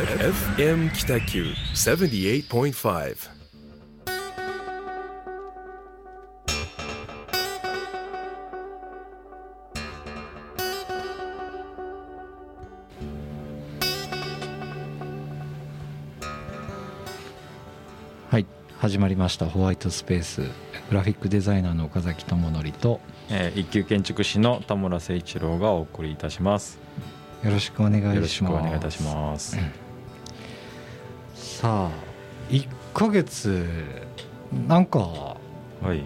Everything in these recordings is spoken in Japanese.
FM 北九78.5はい始まりました。ホワイトスペースグラフィックデザイナーの岡崎智則とえー一級建築士の田村誠一郎がお送りいたします。よろしくお願いします。よろしくお願いいたします。さあ1ヶ月なんかはい。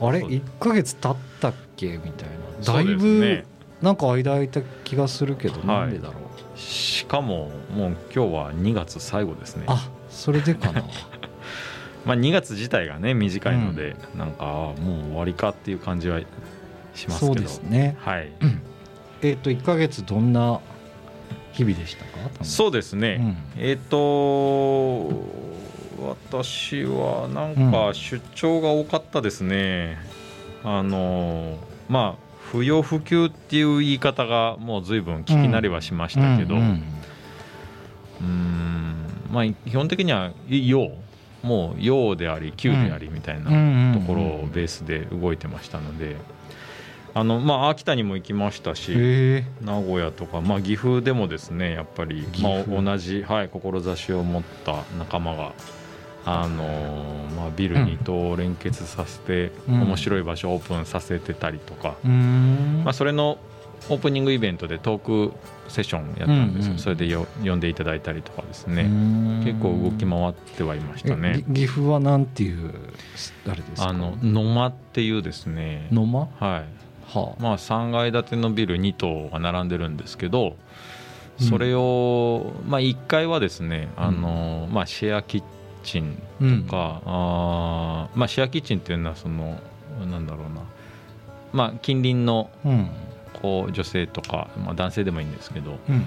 あれ？そう1ヶ月経ったっけ？みたいな。だいぶ、ねなんか間空いた気がするけど、はい。なんでだろう？しかももう今日は2月最後ですね。あそれでかな。まあ2月自体がね短いので、なんかあーもう終わりかっていう感じはしますけど。そうですね。はい。えっ、と1ヶ月どんな日々でしたか？そうですね。うん。えっ、と私はなんか出張が多かったですね。あのまあ不要不急っていう言い方がもう随分聞き慣れはしましたけど、ううんーん。まあ基本的には陽もう陽であり急でありみたいうんなうん。ところをベースで動いてましたので、あのまあ秋田にも行きましたし。名古屋とか、まあ、岐阜でもですねやっぱり、まあ、同じ、はい、志を持った仲間が、あのーまあ、ビルにと連結させて、うん。面白い場所をオープンさせてたりとか、まあ、それのオープニングイベントでトークセッションやったんですよ、うんうん。それでよ呼んでいただいたりとかですね、ね結構動き回ってはいましたえね。ぎ岐阜はなんていうあれですか？あの野間っていうですね、野間？はいはまあ、3階建てのビル2棟が並んでるんですけどそれを、まあ、1階はですねあの、まあ、シェアキッチンあとか、あーまあ、シェアキッチンっていうのはそのなんだろうな、まあ、近隣のうん。こう女性とか、まあ、男性でもいいんですけどうん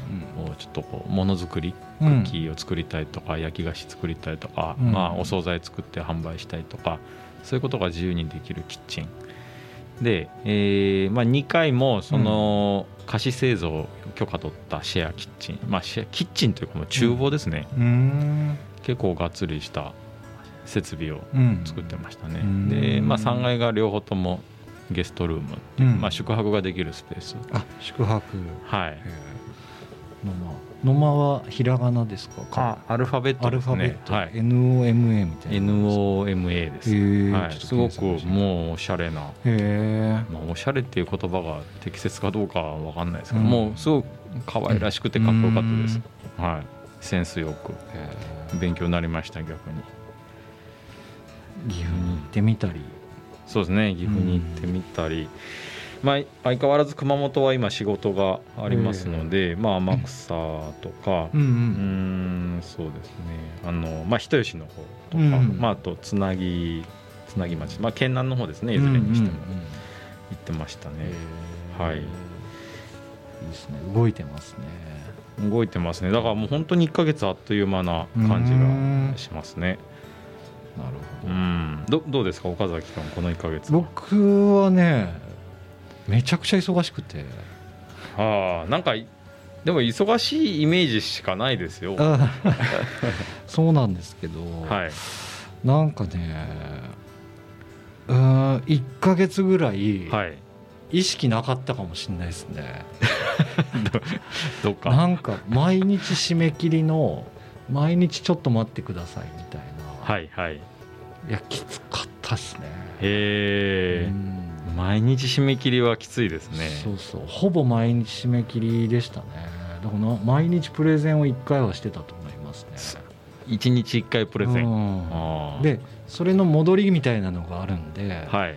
こうちょっとこうものづくりクうん。ッキーを作りたいとか、焼き菓子作りたいとか、うん。まあ、お惣菜作って販売したいとかそういうことが自由にできるキッチンで、えーまあ、2階もその菓子製造許可取ったシェアキッチン、まあ、シェアキッチンというかもう厨房ですね、うーん。結構がっつりした設備をうん。作ってましたね、うん。で、まあ、3階が両方ともゲストルームっていう、うん。まあ、宿泊ができるスペース。あ宿泊。はい。へー野間はひらがなですか？あアルファベットアルですね。ファベット、はい。NOMA みたいな。NOMA です、へーはい、すごくもうおしゃれな、へえまあ、おしゃれっていう言葉が適切かどうかは分かんないですけど、うん。もうすごく可愛らしくてかっこよかったです、はい、センスよく勉強になりました逆に。岐阜に行ってみたり。そうですね。岐阜に行ってみたり、まあ、相変わらず熊本は今仕事がありますので、まあ、天草とか、うんううんそうですね。あの、まあ、人吉の方とか、うん。まあ、あとつなぎつなぎ町、まあ、県南の方ですねいずれにしても。うんうんうん。行ってましたね、はい。いいですね。動いてますね。動いてますね。だからもう本当に1ヶ月あっという間な感じがしますね。なるほうどん。どどうですか岡崎君この1ヶ月僕はねめちゃくちゃ忙しくて。ああなんかでも忙しいイメージしかないですよ。あ そうなんですけど、はい。なんかねうーん1ヶ月ぐらいはい。意識なかったかもしれないですね、どっか。なんか毎日締め切りの毎日ちょっと待ってくださいみたいな、はいはい。いやきつかったですね。へえうん毎日締め切りはきついですね。そうそう。ほぼ毎日締め切りでしたね。だからな毎日プレゼンを1回はしてたと思いますね。1日1回プレゼン、でそれの戻りみたいなのがあるんで、はい。っ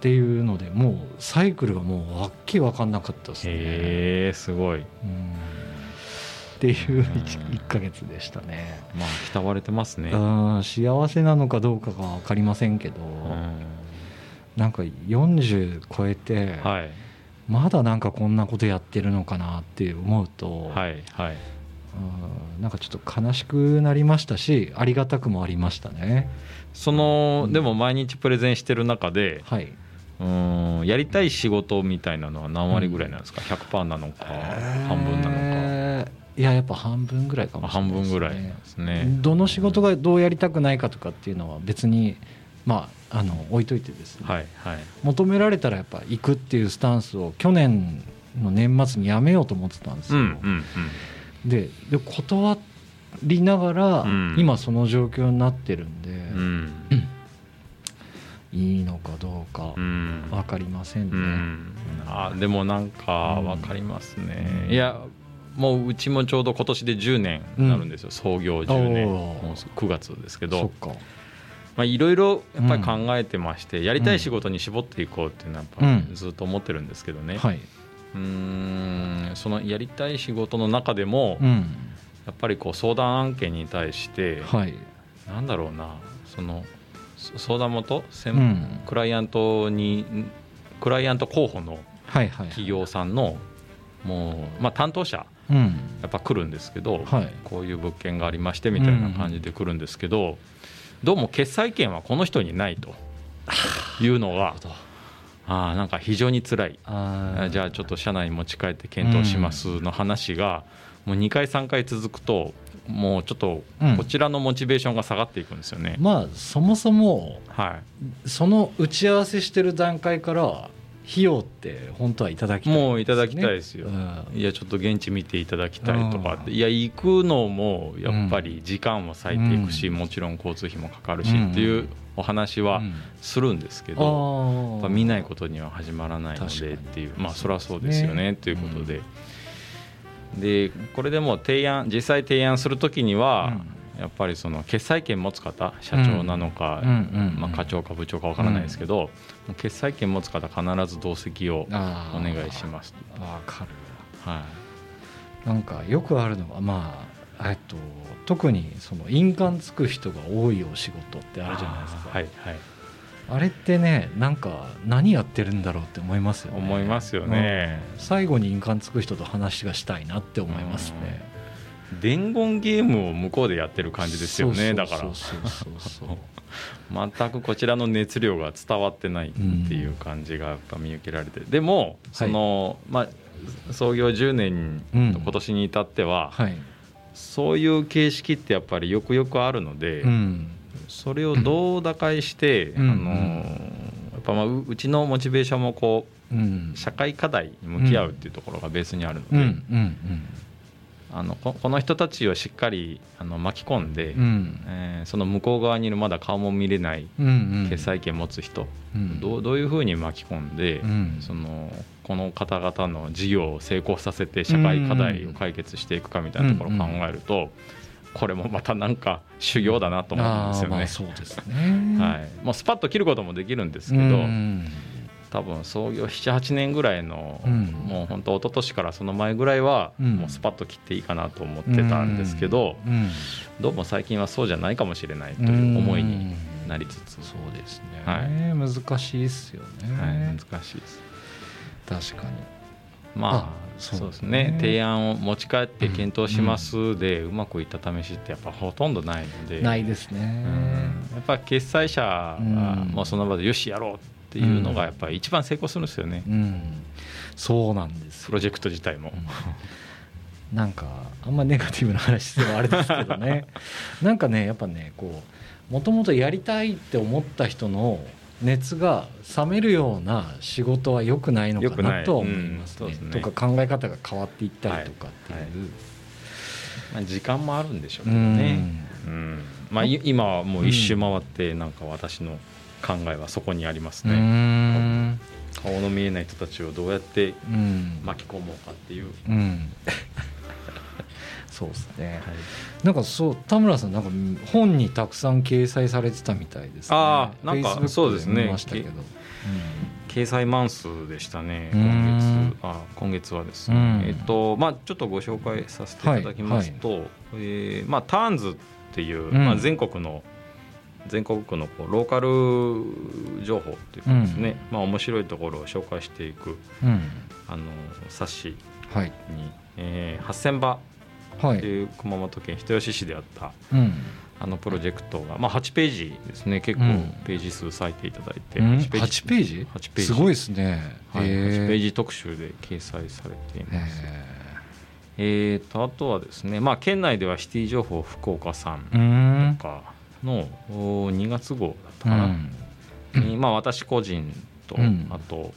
ていうのでもうサイクルがもうわっけわかんなかったですね、へえすごい。うん。っていう 1, ヶ月でしたね、まあ浸われてますね。うん幸せなのかどうかが分かりませんけど、うんなんか40超えて、はい。まだなんかこんなことやってるのかなって思うと、はいはい。うんなんかちょっと悲しくなりましたしありがたくもありましたね。そのでも毎日プレゼンしてる中ではい。うんやりたい仕事みたいなのは何割ぐらいなんですか、100%なのか半分なのか、えーいややっぱ半分ぐらいかもしれない半分ぐらいですね。どの仕事がどうやりたくないかとかっていうのは別にまああの置いといてですね、はいはい。求められたらやっぱ行くっていうスタンスを去年の年末にやめようと思ってたんですよ、うんうんでで断りながら、うん。今その状況になってるんで、うん。うんいいのかどうかうん。分かりませんね、うん。あでもなんか分かりますね、うんいやもううちもちょうど今年で10年になるんですよ、創業10年。もうすぐ9月ですけそっどか。まあいろいろやっぱり考えてまして、やりたい仕事に絞っていこうっていうのはやっぱずっと思ってるんですけどね、はい。うーんそのやりたい仕事の中でも、うん。やっぱりこう相談案件に対して、はい。なんだろうなそのそ相談元、専うん。クライアントにクライアント候補のはいはい。企業さんのもう、まあ、担当者うん。やっぱ来るんですけど、はい。こういう物件がありましてみたいな感じで来るんですけど、どうも決裁権はこの人にないと。いうのがあーなんか非常に辛い。あー。じゃあちょっと社内に持ち帰って検討しますの話がもう2回3回続くともうちょっとうん。こちらのモチベーションが下がっていくんですよね。まあそもそもはい。その打ち合わせしてる段階から費用って本当はいただきたいね、もういただきたいですよ。うん。いやちょっと現地見ていただきたいとかって。うん。いや行くのもやっぱり時間も割いていくし、うん。もちろん交通費もかかるしうんっていうお話はうん。するんですけあど、やっーぱ見ないことには始まらないのでっていうまあそれはそうですよねね。ということで、でこれでも提案実際提案するときには、やっぱりその決裁権持つ方社長なのか、まあ、課長か部長かわからないですけど、決裁権持つ方必ず同席をお願いします。わかるはい。なんかよくあるのはまあえっと特にその印鑑つく人が多いお仕事ってあるじゃないですか。はいはい。あれってねなんか何やってるんだろうって思いますよね。思いますよね。うん。最後に印鑑つく人と話がしたいなって思いますね伝言ゲームを向こうでやってる感じですよねだからそうそうそう。そう全くこちらの熱量が伝わってないっていう感じがやっぱ見受けられて。でもその、まあ創業10年うんと今年に至っては、はい、そういう形式ってやっぱりよくよくあるので、うん。それをどう打開して、うん。あのやっぱまあううちのモチベーションもこうん。う社会課題に向き合うっていうところがベースにあるので、うん。うんあのここの人たちをしっかりあの巻き込んで、うん。うんえーその向こう側にいるまだ顔も見れないうんうん。決済権持つ人、うん。どうどういうふうに巻き込んで、うん。そのこの方々の事業を成功させて社会課題を解決していくかみたいなところを考えると、これもまたなんか修行だなと思うんですよね。まあそうですね。はい、もうスパッと切ることもできるんですけど、うん多分創業78年ぐらいの、うん。もう本当一昨年からその前ぐらいは、うん。もうスパッと切っていいかなと思ってたんですけど、うん。どうも最近はそうじゃないかもしれないという思いになりつつ、そうですね、はい。難しいですよね、はい、難しいです。確かに。まああそうですね。ね提案を持ち帰って検討しますで、うまくいった試しってやっぱほとんどないので。ないですね。うん。やっぱ決済者がうん。もうその場でよしやろうっていうのがやっぱり一番成功するんですよね、うん。そうなんです。プロジェクト自体も。なんかあんまネガティブな話ではあれですけどね。なんかねやっぱねこうもともとやりたいって思った人の熱が冷めるような仕事は良くないのかなとは思いますね。うんすね。とか考え方が変わっていったりとかっていう、はい。まあ、時間もあるんでしょうけうどね、ん。うん。まあ、い今はもう一周回ってなんか私の考えはそこにありますうね、ん。顔の見えない人たちをどうやってうん。巻き込もうかっていう、うん。そうですね。なんかそう田村さんなんか本にたくさん掲載されてたみたいですね。あーなんかそうですね。見ましたけど、掲載万数でしたねうん。今月。あ今月はですね、うん。えっとまあちょっとご紹介させていただきますと、えーまあターンズっていう、うん。まあ、全国の全国区のこうローカル情報っていうかですね、まあ面白いところを紹介していくうん。うんあの冊子に、はい。えー、8000場はい、っていう熊本県人吉市であったうん。あのプロジェクトが、まあ、8ページですね。結構うん。ページ数割いていただいて、うん。8 8ページ？8ページ。すごいですね、はい、へー。8ページ特集で掲載されています。へえー、とあとはですね、まあ、県内ではシティ情報福岡さんうん。とかのお2月号だったかな、にまあ、私個人と、うん。あと、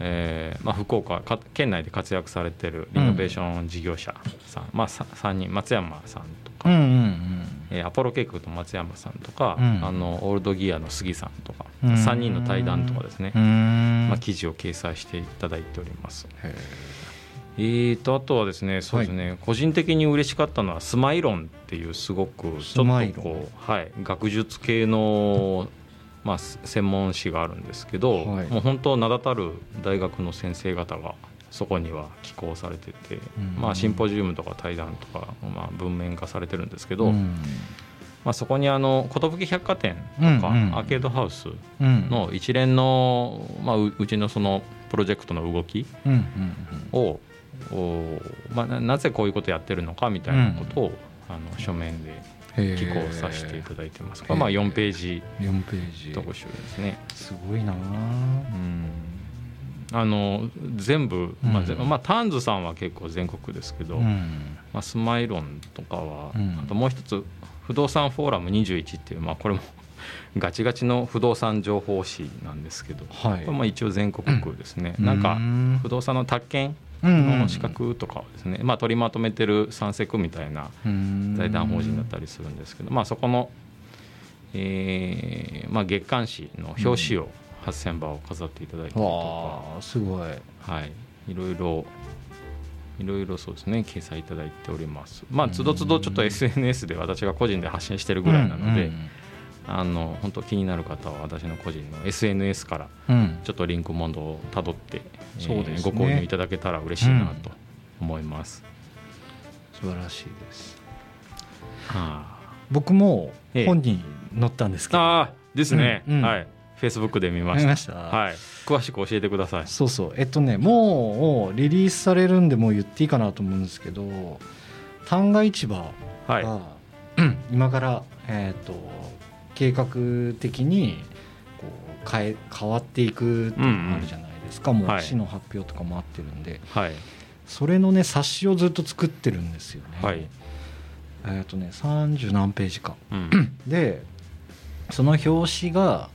えーまあ、福岡か県内で活躍されてるリノベーション事業者さん、まあ、さ3人松山さんとか、うんうんえーアポロ計画と松山さんとか、うん。あのオールドギアの杉さんとか、うん。3人の対談とかですね、うん。まあ、記事を掲載していただいております。へえー、とあとはですねそうですね、個人的に嬉しかったのはスマイロンっていうすごくちょっとこう、はい、学術系の、まあ、す専門誌があるんですけど、はい。もう本当名だたる大学の先生方がそこには寄稿されてて、うん。まあ、シンポジウムとか対談とか、まあ、文面化されてるんですけど、うん。まあ、そこにあの寿百貨店とか、アーケードハウスうん。の一連の、まあ、ううちのそのプロジェクトの動きうんうんを、おまあ、ななぜこういうことやってるのかみたいなことを、あの書面でうん寄稿させていただいてます。まあ4ページ。4ページ。特集ですね。すごいなうん。あの全部、まあぜうん。まあ、ターンズさんは結構全国ですけど、うん。まあ、スマイロンとかは、うん。あともう一つ不動産フォーラム21っていう、まあ、これも ガチガチの不動産情報誌なんですけど、はい。まあ一応全国区ですね、なんか不動産の宅建の資格とかをですね、まあ、取りまとめてる三セクみたいな財団法人だったりするんですけど、まあ、そこの、えーまあ、月刊誌の表紙を8000羽を飾っていただいたりとわあすごい。か、はい、いろいろいろいろそうですね。掲載いただいております。まあつどつどちょっと SNS で私が個人で発信してるぐらいなので、うんあの本当気になる方は私の個人の SNS からうん。ちょっとリンクモードをたどって、えーそうですね。ご購入いただけたら嬉しいなと思います。素晴らしいです。は僕もええ。本に載ったんですけど。ああーですね、うんうん。はい。Facebook で見ました。見ました？はい、詳しく教えてください。そうそう。えっとねもうリリースされるんでもう言っていいかなと思うんですけど旦過市場はい。が、今から、えー、と計画的にこう変え変わっていくっていうのがあるじゃないですか、もはい。う市の発表とかもあってるんで。はい。それのね冊子をずっと作ってるんですよね。はい。えっ、とね30何ページか。うん。でその表紙が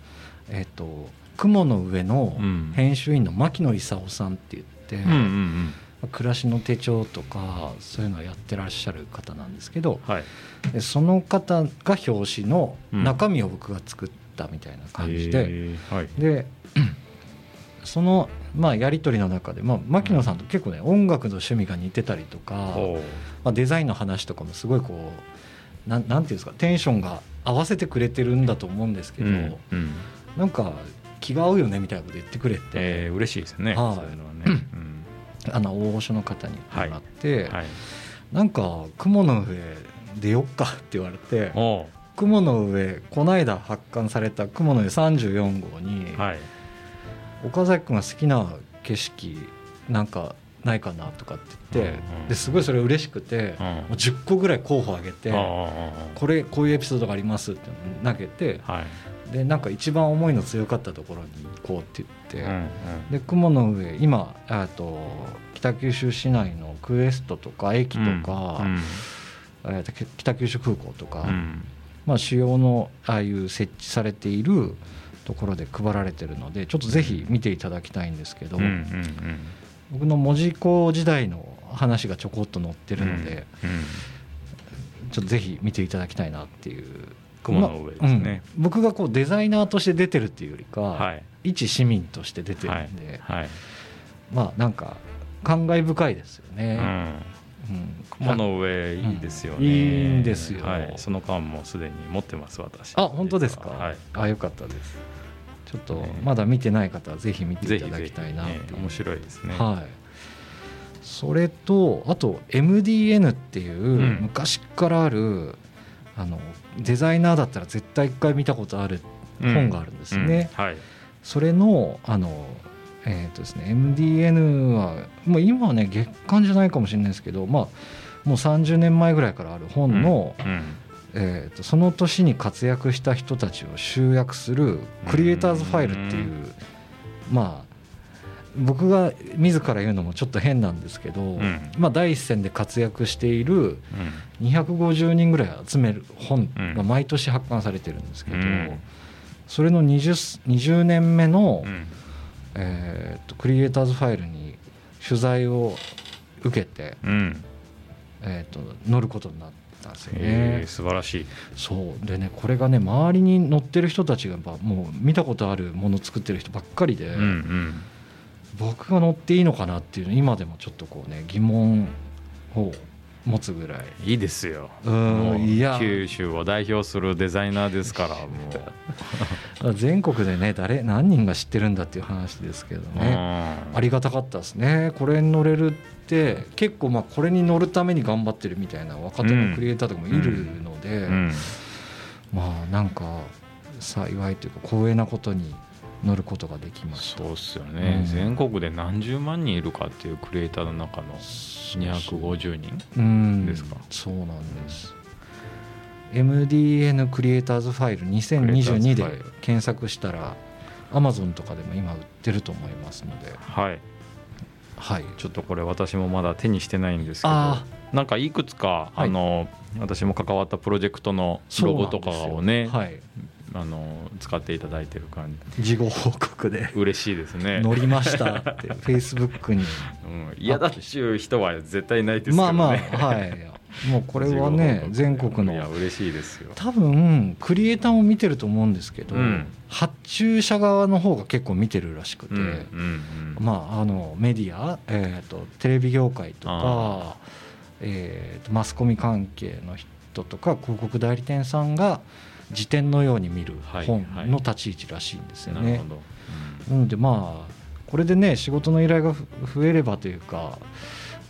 えっ、と雲の上のうん。編集員の牧野勲さんって言って、うんうんうん暮らしの手帳とかそういうのをやってらっしゃる方なんですけどはい。でその方が表紙の中身を僕が作ったみたいな感じで、えーはい。で その、まあ、やり取りの中で、まあ、牧野さんと結構ね音楽の趣味が似てたりとか、まあ、デザインの話とかもすごいこうなんなんていうんですかテンションが合わせてくれてるんだと思うんですけど、うんうん。なんか気が合うよねみたいなこと言ってくれて、えー嬉しいですね、はい。そういうのはね、うんあの大御所の方に言ってもらって、はい、なんか雲の上出よっかって言われて雲の上この間発刊された雲の上34号に、はい。岡崎君が好きな景色なんかないかなとかって言って、うんうんですごいそれ嬉しくて、うん。もう10個ぐらい候補挙げて、これこういうエピソードがありますって投げてはい。でなんか一番思いの強かったところに行こうって言って、うんうん。で雲の上今あと北九州市内のクエストとか駅とか、北九州空港とか、うん。まあ、主要のああいう設置されているところで配られてるのでちょっとぜひ見ていただきたいんですけど、うんうん僕の文字工時代の話がちょこっと載ってうんるので、うん。うん。ちょっとぜひ見ていただきたいなっていう。雲の上ですね、まあうん僕がこうデザイナーとして出てるっていうよりか、はい。一市民として出てはいるんで、はい、まあなんか感慨深いですようね。雲の上いいですよね、うん。いいんですよ。はい、その間もすでに持ってます私。あ本当ですか、あよかったですちょっとね。まだ見てない方はぜひ見てぜひいただきたいなっていう。ぜひね面白いですね。はい。それとあと MDN っていううん。昔からある、あのデザイナーだったら絶対一回見たことある本があるんですね、うん。はい。それのあのえーとですね MDN はもう今はね月刊じゃないかもしれないですけどまあもう30年前ぐらいからある本の、うんえーとその年に活躍した人たちを集約するクリエイターズファイルっていう、まあ僕が自ら言うのもちょっと変なんですけど、ん。まあ、第一線で活躍している250人ぐらい集める本が毎年発刊されてるんですけど、うん。それの 20, 20年目の、うん。えー、とクリエイターズファイルに取材を受けて、うん。えー、と乗ることになったんですよ。ね。へえ素晴らしい。そう。でねこれがね周りに乗ってる人たちがやっぱもう見たことあるもの作ってる人ばっかりで、うんうん。僕が乗っていいのかなっていうの今でもちょっとこうね疑問を持つぐらい。いいですよ。うんいや。九州を代表するデザイナーですからも 全国でね誰何人が知ってるんだっていう話ですけどう、ね。うん。ありがたかったですね。これに乗れるって結構まあこれに乗るために頑張ってるみたいな若手のクリエイターとかもいるので、うん。まあなんか幸いというか光栄なことに乗ることができました。そうっすよね、うん。全国で何十万人いるかっていうクリエイターの中の250人うん。ですか？そうなんです MDN クリエイターズファイルクリエイター2022で検索したら Amazon とかでも今売ってると思いますので。はい。はい。ちょっとこれ私もまだ手にしてないんですけどあなんかいくつか、はい。あの私も関わったプロジェクトのロゴとかをね、はい。あの使っていただいてる感じ。事後報告で。嬉しいですね、乗りましたって Facebook に。うん、嫌だっちゅう人は絶対ないですけどね。まあまあはいもうこれはね全国いやの嬉しいですよ。多分クリエイターも見てると思うんですけど、うん。発注者側の方が結構見てるらしくて、うんうんうん。まあ、あのメディア、えー、とテレビ業界とかあ、えーとマスコミ関係の人とか広告代理店さんが辞典のように見るはい本はい。の立ち位置らしいんですよね。なるほ。ど、なのでまあこれでね仕事の依頼がふ増えればというか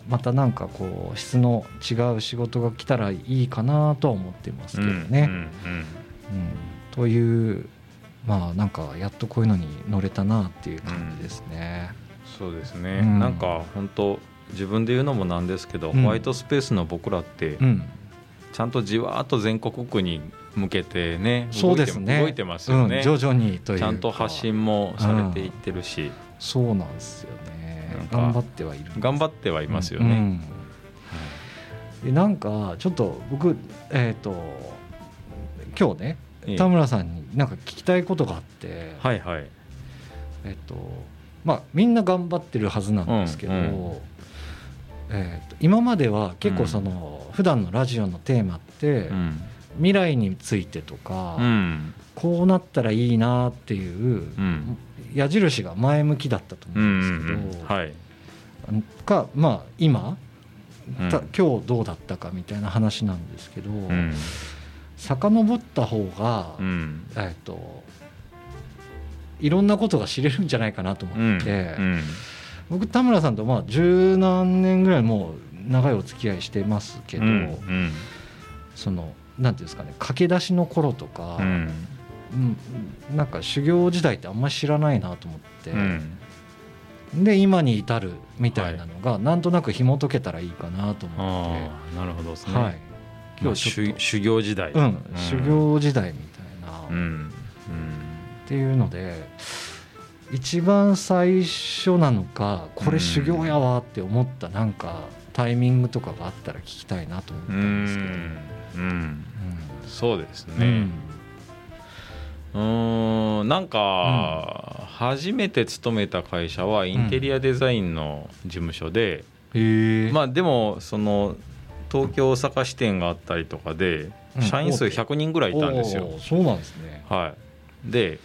またなんかこう質の違う仕事が来たらいいかなとは思ってますけどね。うんうんうんうん。というまあなんかやっとこういうのに乗れたなっていう感じですね。そうですね、うん。なんか本当自分で言うのもなんですけど、うん。ホワイトスペースの僕らってうん、ちゃんとじわーっと全国区に向けてねそうですね。動いてますよね、うん、徐々にというか。ちゃんと発信もされていってるし、そうなんですよねなん。か。頑張ってはいる。頑張ってはいますよね、うん。でなんかちょっと僕えっ、と今日ねええ。田村さんになんか聞きたいことがあって、はいはい。えっ、とまあみんな頑張ってるはずなんですけど、うんうん。えーと今までは結構その、普段のラジオのテーマって、うん、未来についてとか、うん。こうなったらいいなっていううん矢印が前向きだったと思ううんんですけど、うんはい。かまあ今、今日どうだったかみたいな話なんですけど、うん。遡った方が、うん。えっといろんなことが知れるんじゃないかなとうん思って、うん。僕田村さんとまあ十何年ぐらいもう長いお付き合いしてますけど、そのなんていうんですかね駆け出しの頃とか、なんか修行時代ってあんまり知らないなと思って、うん。で今に至るみたいなのが、なんとなく紐解けたらいいかなと思っああなるほどですて、ね、はい、まあ今日修修行時代。うん。修行時代みたいな、っうん。ていうので一番最初なのかこれ修行やわって思ったなんかタイミングとかがあったら聞きたいなと思ったうんんですけど。うん。うん。そうですうん。ねうーんなんか初めて勤めた会社はインテリアデザインの事務所で、へえまあでもその東京大阪支店があったりとかでうん。社員数100人ぐらいいたんですよ。おー。そうなんですね。はい、で、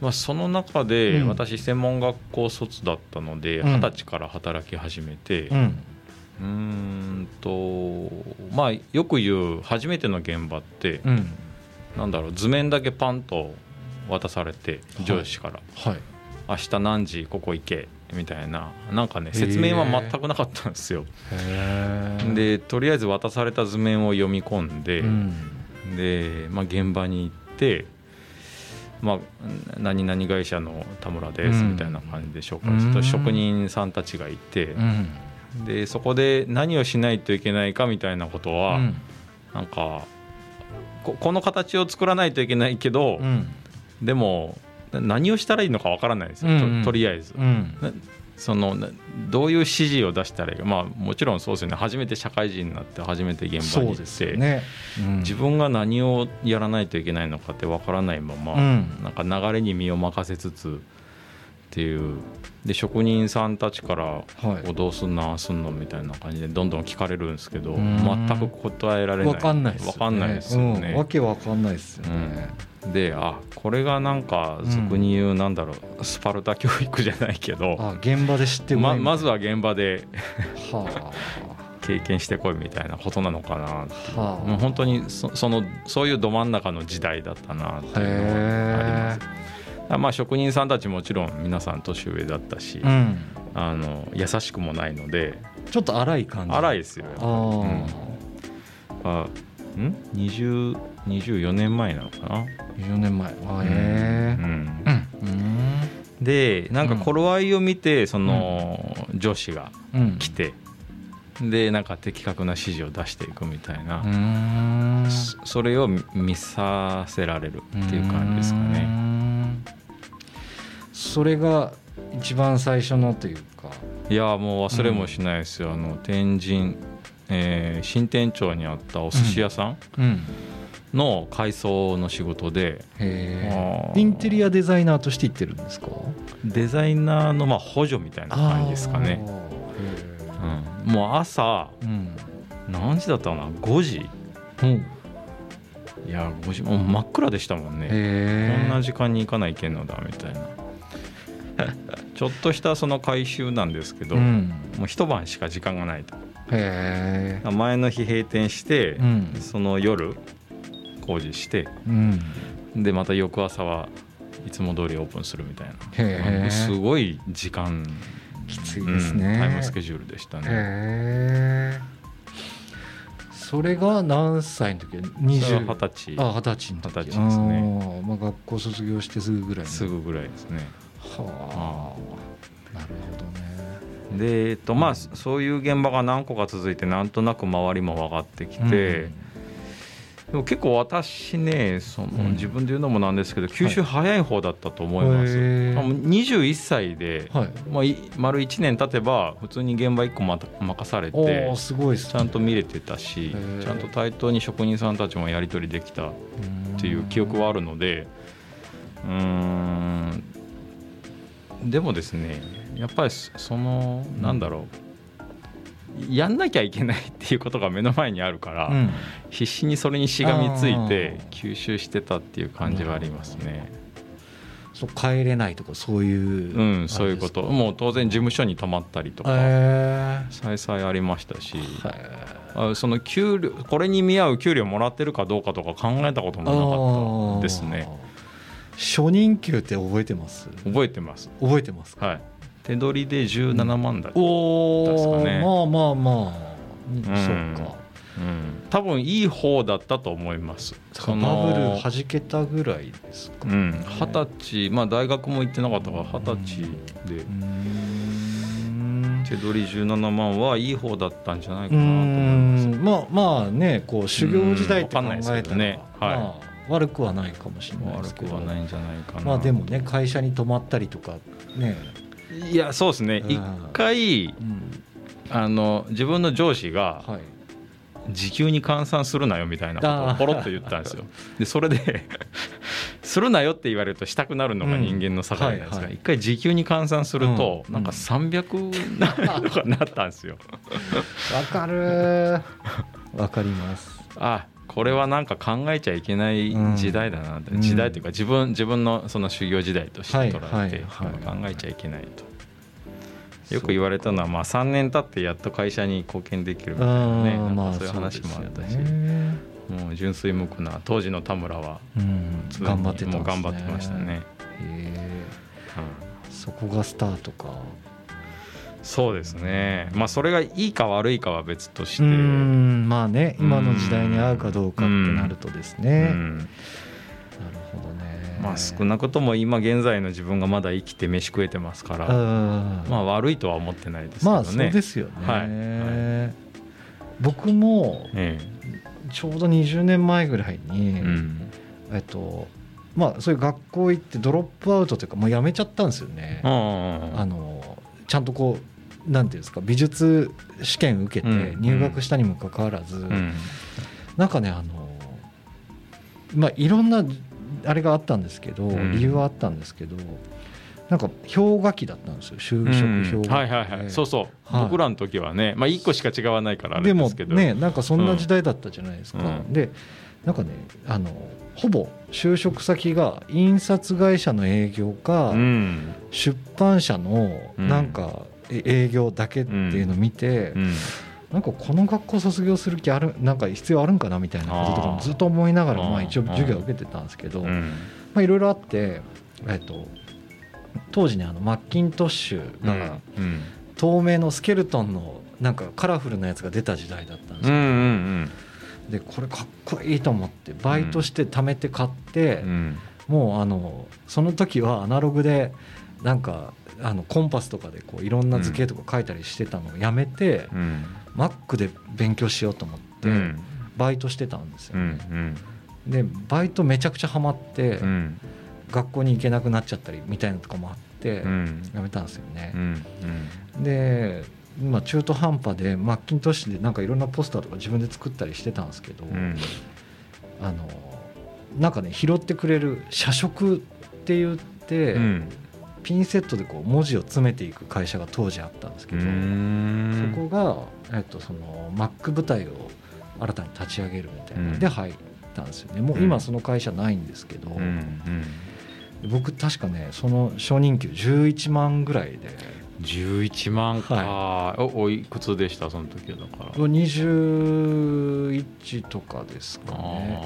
まあ、その中でうん。私専門学校卒だったのでうん。二十歳から働き始めて、うんとまあよく言う初めての現場って、うんなんだろう図面だけパンと渡されてはい。上司から、はい。明日何時ここ行けみたいななんかね説明は全くなかったんですよ。でとりあえず渡された図面を読み込んで、うん。で、まあ、現場に行って、まあ、何々会社の田村ですうん。みたいな感じで紹介するとうん。職人さんたちがいてうん。でそこで何をしないといけないかみたいなことは、うん。なんかここの形を作らないといけないけど、うん。でも何をしたらいいのかわからないですよ、うんうん。ととりあえず。うん。そのなどういう指示を出したらいいか、まあ、もちろんそうですよね。初めて社会人になって初めて現場に行って、ね、うん。自分が何をやらないといけないのかってわからないまま、うん。なんか流れに身を任せつつっていう。で職人さんたちからはい「おどうすんのああすんの?」みたいな感じでどんどん聞かれるんですけどうん。全く答えられない。わかんないですよね。わかんないですようん、わね。けわかんないですよね、であこれがなんか俗に言うなんだろうスパルタ教育じゃないけど、あ現場で知ってままずは現場では 経験してこいみたいなことなのかなはあ。もう本当にそそのそういうど真ん中の時代だったなっていうのはあります。あまあ職人さんたちもちろん皆さん年上だったし、うん。あの優しくもないのでちょっと荒い感じ。い荒いですよ。ああ、あん？20 24年前なのかな？14年前。あへえうん。うん。でなんか頃合いを見てその上司がうん。来てでなんか的確な指示を出していくみたいな、うん。そそれを見させられるっていう感じですかうね。んそれが一番最初のというか。いやもう忘れもしないですよ、あの天神、えー新店長にあったお寿司屋さんうん。の改装の仕事で、へあー。えインテリアデザイナーとして行ってるんですか？デザイナーのまあ補助みたいな感じですかね、あうん、もう朝何時だったかな？5時。うん。いや5時もう真っ暗でしたもんね、こんな時間に行かないけんのだみたいな ちょっとしたその回収なんですけど、うん。もう一晩しか時間がないと。前の日閉店して、うん。その夜工事してうん。でまた翌朝はいつも通りオープンするみたいな。すごい時間きついですね。うんタイムスケジュールでしたね。それが何歳の時？それは20二十歳。あ二十歳の時。二十歳ですね。まあ、学校卒業してすぐぐらいの。すぐぐらいですねはあ。なるほどねでえっとまあそういう現場が何個か続いてなんとなく周りも分かってきて、でも結構私ねその、うん。自分で言うのもなんですけど吸収早い方だったと思います、へえまあもう21歳で、はい。まあ、い丸1年経てば普通に現場1個また任されおておすごいね。ちゃんと見れてたしちゃんと対等に職人さんたちもやり取りできたっていう記憶はあるのでうーんでもですねやっぱりそそのなんだろうやんなきゃいけないっていうことが目の前にあるから、うん。必死にそれにしがみついてあ吸収してたっていう感じはありますね。そう帰れないとかそういううん、そういうこと。もう当然事務所に泊まったりとかへ再々ありましたしえあその給料これに見合う給料もらってるかどうかとか考えたこともなかったですね初任給って覚えてます？覚えてます。覚えてますか？はい。手取りで17万だ、おお、ですかね。まあまあまあ、うんんそっか。うん、多分いい方だったと思います。バブル弾けたぐらいですか、うん。二十歳まあ大学も行ってなかったから二十歳で。うーん。手取り17万はいい方だったんじゃないかうなと思います。ん。まあまあねこう修行時代って考うん。わかんないですえたら、けどね。はい。まあ、悪くはないかもしれないですけど。悪くはないんじゃないかな。まあでもね会社に泊まったりとかね、いやそうですね。うん。一回うん。あの自分の上司がはい、時給に換算するなよみたいなことをポロッと言ったんですよ。でそれで するなよって言われるとしたくなるのが人間の境ないですうんはいはい。か一回時給に換算するとうん。なんか300とかなったんですよ。わかるー。わかります。あこれはなんか考えちゃいけない時代だなって、うん。時代というか自分自分のその修行時代として捉えて、考えちゃいけないと。よく言われたのはまあ3年経ってやっと会社に貢献できるみたいなねうん。なんかそういう話もあったし、ね。もう純粋無垢な当時の田村はうん。頑張ってたんですね。もう頑張ってましたね、そこがスタートかそうですね。まあそれがいいか悪いかは別として、まあね今の時代に合うかどうかってなるとですね、うん。なるほどね。まあ少なくとも今現在の自分がまだ生きて飯食えてますから、うん。まあ悪いとは思ってないですけどね。まあそうですよね、はい。は僕もえちょうど20年前ぐらいに、えっとまあそういう学校行ってドロップアウトというかもうやめちゃったんですよね。あのちゃんとこうなんていうんですか美術試験受けてうん入学したにもかかわらず、うん。なんかねあのまあいろんなあれがあったんですけど、うん。理由はあったんですけどなんか氷河期だったんですよ就職氷河期。で、はいはいはい。そうそう、はい。僕らの時はねまあ1個しか違わないからあれでもですけど。ねなんかそんな時代だったじゃないですか、うん。でなんかねあのほぼ就職先が印刷会社の営業か、うん。出版社のうん。なんかえ営業だけっていうのを見て、うん。なんかこの学校卒業する気あるなんか必要あるんかなみたいなこととかもずっと思いながらまあ一応授業を受けてたんですけど、いろいろあって、えっと、当時ねあのマッキントッシュがうん。透明のスケルトンのなんかカラフルなやつが出た時代だったんですよ、うんうんでこれかっこいいと思ってバイトして貯めて買って、うん。もうあのその時はアナログでなんかあのコンパスとかでこういろんな図形とか書いたりしてたのをやめて、うん。Mac で勉強しようと思って、うん。バイトしてたんですよ。うね、ん。でバイトめちゃくちゃハマって、うん。学校に行けなくなっちゃったりみたいなのとかもあって、うん。やめたんですよね。う、ん。で、まあ、中途半端でマッキントッシュでなんかいろんなポスターとか自分で作ったりしてたんですけど、うん。あのなんかね拾ってくれる社食って言って、うんピンセットでこう文字を詰めていく会社が当時あったんですけうど、ん。そこが、えっと、その Mac 部隊を新たに立ち上げるみたいなうん。で入ったんですよね。もううん。今その会社ないんですけど、僕確かねその初任給11万ぐらいで。11万か、おおいくつでした？その時はだから。21とかですかね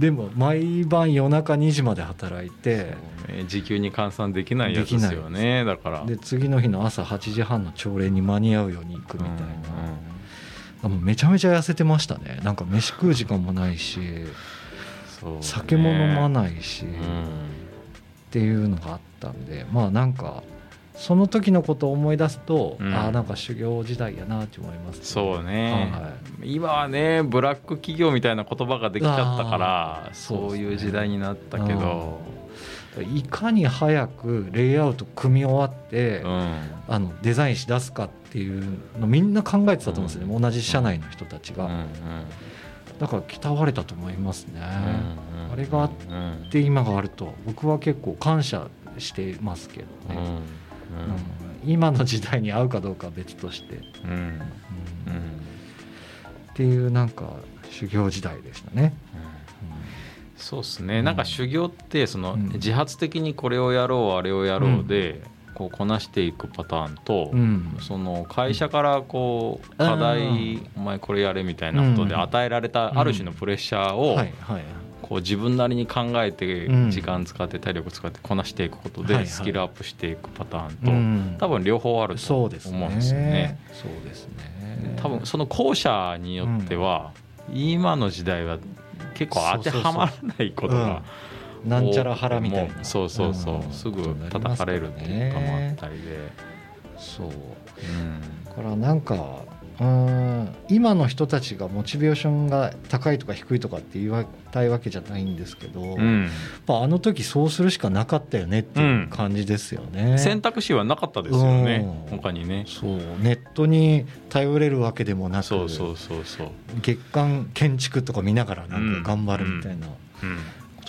でも毎晩夜中2時まで働いてね。時給に換算できないやつですよね。だから。で次の日の朝8時半の朝礼に間に合うように行くみたいな、うん。あもうめちゃめちゃ痩せてましたね。なんか飯食う時間もないしそうね。酒も飲まないし、うん。っていうのがあったんでまあなんかその時のことを思い出すと、うん。ああなんか修行時代やなって思います、そうね、は今はねブラック企業みたいな言葉ができちゃったからそういう時代になったけど。いかに早くレイアウト組み終わって、うん。あのデザインし出すかっていうのみんな考えてたと思うんですよね、同じ社内の人たちが、うんうん。だから鍛われたと思いますね、うんあれがあっうんで今があると僕は結構感謝してますけどね、うんうん今の時代に合うかどうかは別として、うん。うん。うん。うんっていうなんか修行時代でしたね。そうですね。なんか修行ってそのうん。自発的にこれをやろうあれをやろうでこうこなしていくパターンとうん。その会社からこううん。課題お前これやれみたいなことでうん。与えられたある種のプレッシャーをこう自分なりに考えてうん時間使って体力使ってこなしていくことでスキルアップしていくパターうンん。と多分両方あると思そうですね。うんですよね。そうですね。多分その後者によっては今の時代は結構当てはまらないことがなんちゃら腹みたいな。もう。そうそうそう、ん。すぐ叩かれるっていうかもあったりで、そう。うん。だからなんかうん。今の人たちがモチベーションが高いとか低いとかって言わたいわけじゃないんですけど、やっうん。ぱあの時そうするしかなかったよねっていう感じですよね。選択肢はなかったですよねうん。他にね。そうネットに頼れるわけでもなくそうそうそうそう、月間建築とか見ながらなんか頑張るみたいな。うん、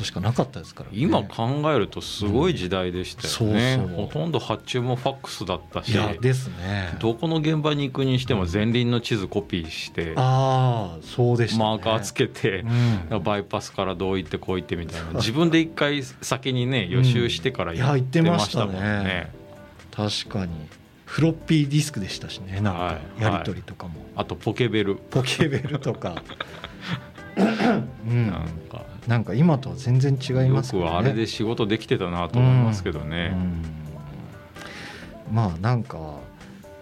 ことしかなかったですから、ね。今考えるとすごい時代でしたよね、うんそうそう。ほとんど発注もファックスだったしいやですね。どこの現場に行くにしても前輪の地図コピーしてああそうでした、ね、マーカーつけてうん。バイパスからどう行ってこう行ってみたいな。自分で一回先にね予習してからいややってまししたたもんね。ね確かに。フロッピーディスクでしたしねなんかはいやり取りとかも、あとポケベル。ポケベルとか。うん。なんかなんか今とは全然違いよますね。くあれで仕事できてたなと思いますけどね。うん。まあなんか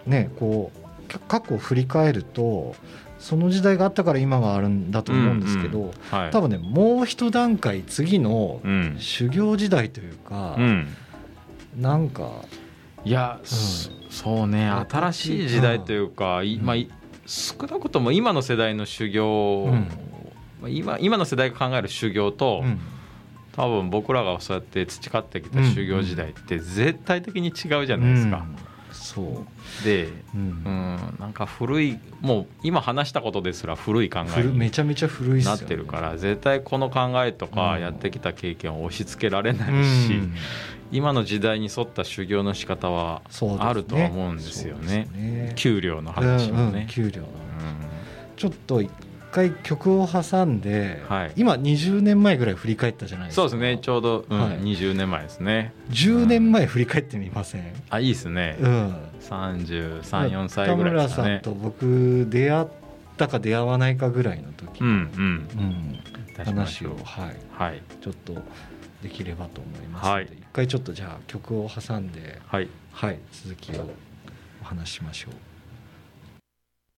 ねこうか過去を振り返るとその時代があったから今があるんだと思うんですけど、うんうんはい。多分ねもう一段階次のうん。修行時代というか、うん。なんかいや、そそうね新しい時代というか、いまあ、い少なくとも今の世代の修行、今今の世代が考える修行と、うん。多分僕らがそうやって培ってきた修行時代って絶対的に違うじゃないですか。うん。そう、で、ううんん、なんか古いもう今話したことですら古い考え古にめちゃめちゃ古いなってるから絶対この考えとかうん。やってきた経験を押し付けられなういし、ん。今の時代に沿った修行の仕方はあるとは思うんですよね。そうですね。給料の話もね。給料。ちょっと一回曲を挟んで、はい。今20年前ぐらい振り返ったじゃないですか。そうですね。ちょうど、うんはい。20年前ですね。10年前振り返ってみません、あいいですね、うん、334歳ぐらいですかね。田村さんと僕出会ったか出会わないかぐらいの時、うんうん。うん。話を、はい、はい。ちょっとできればと思います。ので、はい。一回ちょっとじゃあ曲を挟んで、はい。はい、続きをお話ししましょう。